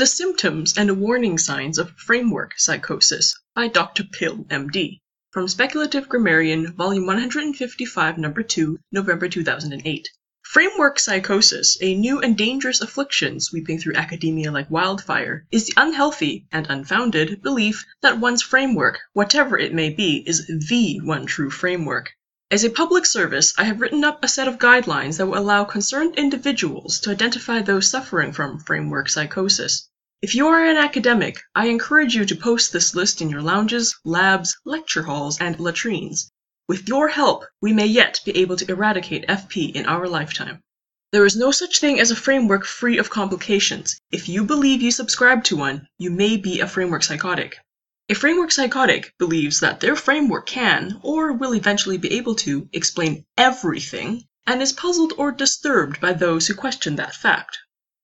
The Symptoms and Warning Signs of Framework Psychosis by Dr. Pill, M.D. From Speculative Grammarian, Volume 155, No. 2, November 2008. Framework psychosis, a new and dangerous affliction sweeping through academia like wildfire, is the unhealthy and unfounded belief that one's framework, whatever it may be, is the one true framework. As a public service, I have written up a set of guidelines that will allow concerned individuals to identify those suffering from framework psychosis. If you are an academic, I encourage you to post this list in your lounges, labs, lecture halls, and latrines. With your help, we may yet be able to eradicate FP in our lifetime. There is no such thing as a framework free of complications. If you believe you subscribe to one, you may be a framework psychotic. A framework psychotic believes that their framework can, or will eventually be able to, explain everything, and is puzzled or disturbed by those who question that fact.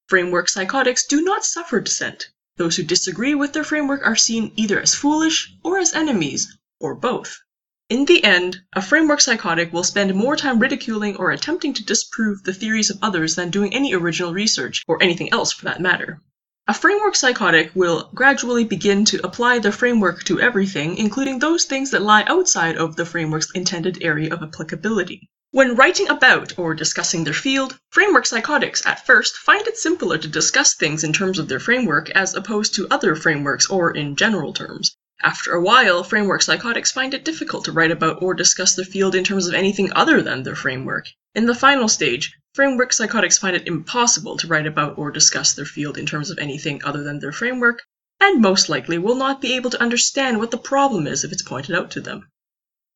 Framework psychotics do not suffer dissent. Those who disagree with their framework are seen either as foolish or as enemies, or both. In the end, a framework psychotic will spend more time ridiculing or attempting to disprove the theories of others than doing any original research, or anything else for that matter. A framework psychotic will gradually begin to apply their framework to everything, including those things that lie outside of the framework's intended area of applicability. When writing about or discussing their field, framework psychotics at first find it simpler to discuss things in terms of their framework as opposed to other frameworks or in general terms. After a while, framework psychotics find it difficult to write about or discuss their field in terms of anything other than their framework. In the final stage, framework psychotics find it impossible to write about or discuss their field in terms of anything other than their framework, and most likely will not be able to understand what the problem is if it's pointed out to them.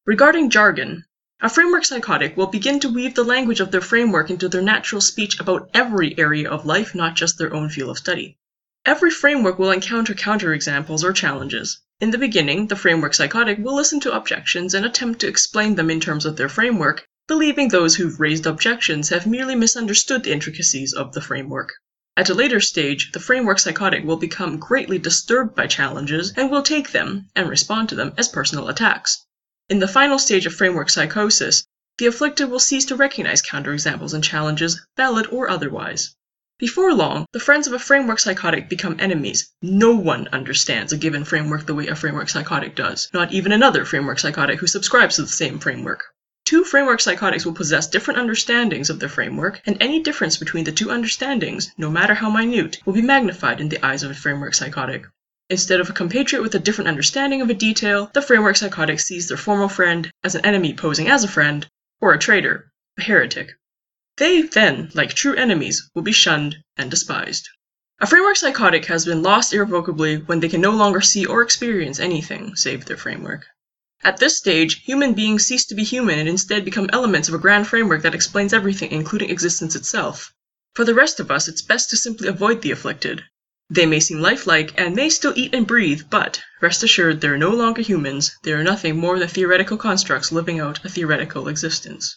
Regarding jargon, a framework psychotic will begin to weave the language of their framework into their natural speech about every area of life, not just their own field of study. Every framework will encounter counterexamples or challenges. In the beginning, the framework psychotic will listen to objections and attempt to explain them in terms of their framework, believing those who've raised objections have merely misunderstood the intricacies of the framework. At a later stage, the framework psychotic will become greatly disturbed by challenges and will take them, and respond to them, as personal attacks. In the final stage of framework psychosis, the afflicted will cease to recognize counterexamples and challenges, valid or otherwise. Before long, the friends of a framework psychotic become enemies. No one understands a given framework the way a framework psychotic does, not even another framework psychotic who subscribes to the same framework. Two framework psychotics will possess different understandings of their framework, and any difference between the two understandings, no matter how minute, will be magnified in the eyes of a framework psychotic. Instead of a compatriot with a different understanding of a detail, the framework psychotic sees their former friend as an enemy posing as a friend, or a traitor, a heretic. They, then, like true enemies, will be shunned and despised. A framework psychotic has been lost irrevocably when they can no longer see or experience anything save their framework. At this stage, human beings cease to be human and instead become elements of a grand framework that explains everything, including existence itself. For the rest of us, it's best to simply avoid the afflicted. They may seem lifelike and may still eat and breathe, but, rest assured, they're no longer humans, they are nothing more than theoretical constructs living out a theoretical existence.